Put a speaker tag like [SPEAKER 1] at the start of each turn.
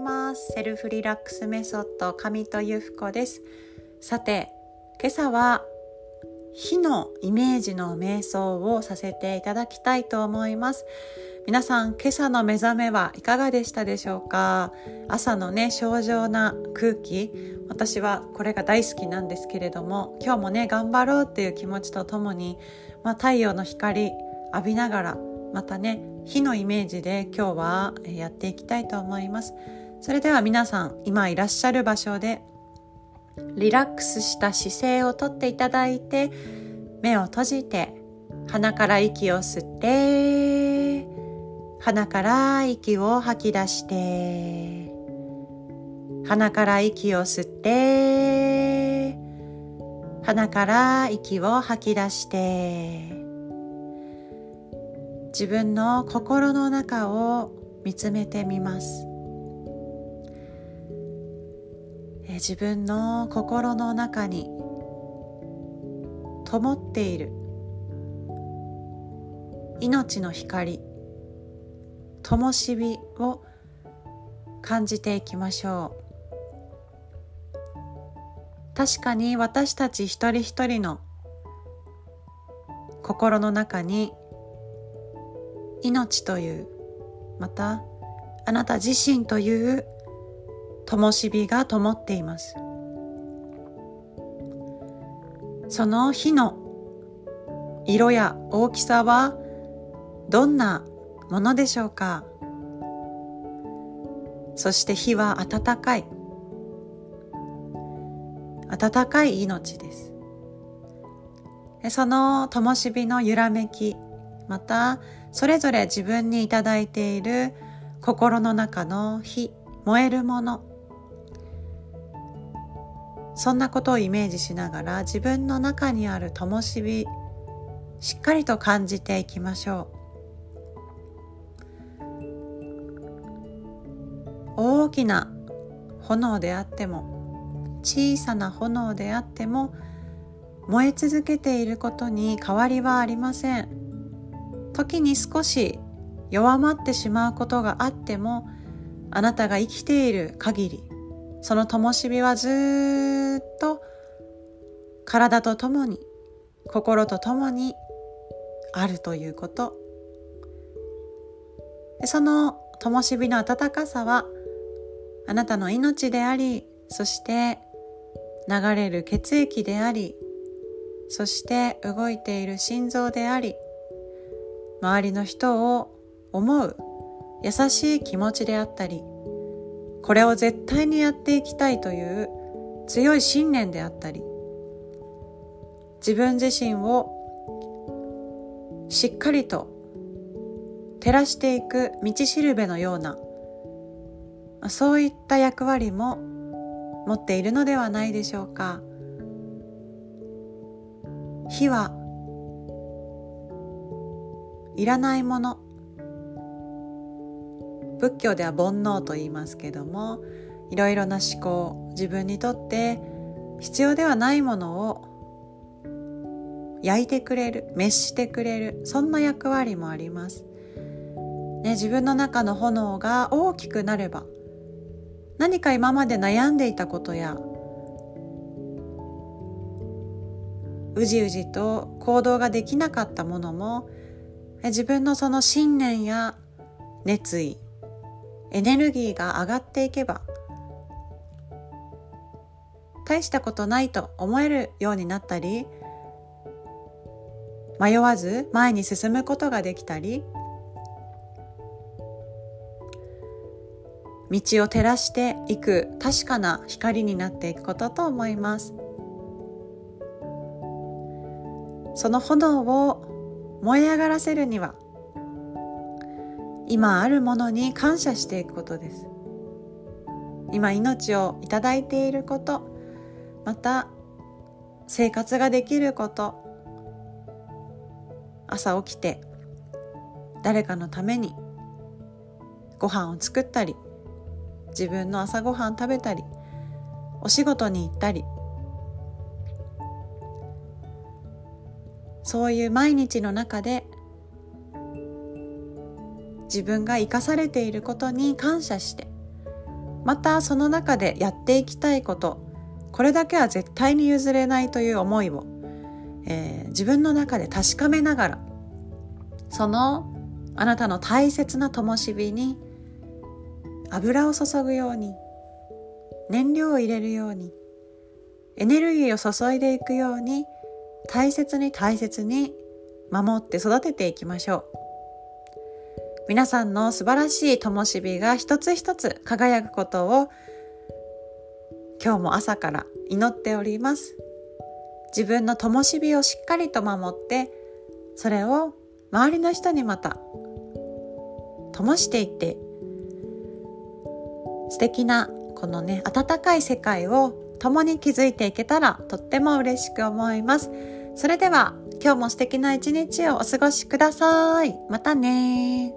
[SPEAKER 1] ます。セルフリラックスメソッド神とゆふこです。さて今朝は火のイメージの瞑想をさせていただきたいと思います。皆さん今朝の目覚めはいかがでしたでしょうか？朝のね清浄な空気。私はこれが大好きなんですけれども今日もね頑張ろうっていう気持ちとともに、まあ、太陽の光浴びながらまたね火のイメージで今日はやっていきたいと思います。それでは皆さん今いらっしゃる場所でリラックスした姿勢をとっていただいて目を閉じて鼻から息を吸って鼻から息を吐き出して鼻から息を吸って鼻から息を吐き出して自分の心の中を見つめてみます。自分の心の中に灯っている。命の光。灯火を感じていきましょう。確かに私たち一人一人の心の中に命というまたあなた自身という灯火が灯っています。その火の色や大きさはどんなものでしょうか？そして火は温かい。温かい命です。その灯火の揺らめきまたそれぞれ自分にいただいている心の中の火燃えるものそんなことをイメージしながら自分の中にある灯火しっかりと感じていきましょう。大きな炎であっても小さな炎であっても燃え続けていることに変わりはありません。時に少し弱まってしまうことがあってもあなたが生きている限りその灯火はずっと体とともに心とともにあるということ。その灯火の温かさはあなたの命でありそして流れる血液でありそして動いている心臓であり周りの人を思う優しい気持ちであったりこれを絶対にやっていきたいという強い信念であったり自分自身をしっかりと照らしていく道しるべのようなそういった役割も持っているのではないでしょうか。火はいらないもの仏教では煩悩と言いますけどもいろいろな思考自分にとって必要ではないものを焼いてくれる滅してくれるそんな役割もあります、ね、自分の中の炎が大きくなれば何か今まで悩んでいたことやうじうじと行動ができなかったものも自分のその信念や熱意エネルギーが上がっていけば大したことないと思えるようになったり迷わず前に進むことができたり道を照らしていく確かな光になっていくことと思います。その炎を燃え上がらせるには今あるものに感謝していくことです。今命をいただいていること。また生活ができること。朝起きて誰かのためにご飯を作ったり自分の朝ごはん食べたりお仕事に行ったり。そういう毎日の中で自分が生かされていることに感謝して。またその中でやっていきたいこと。これだけは絶対に譲れないという思いを、えー、自分の中で確かめながら。そのあなたの大切な灯火に。油を注ぐように。燃料を入れるように。エネルギーを注いでいくように。大切に大切に守って育てていきましょう。皆さんの素晴らしい灯火が一つ一つ輝くことを今日も朝から祈っております。自分の灯火をしっかりと守ってそれを周りの人にまた灯していって素敵なこのね温かい世界を共に築いていけたらとっても嬉しく思います。それでは今日も素敵な一日をお過ごしください。またね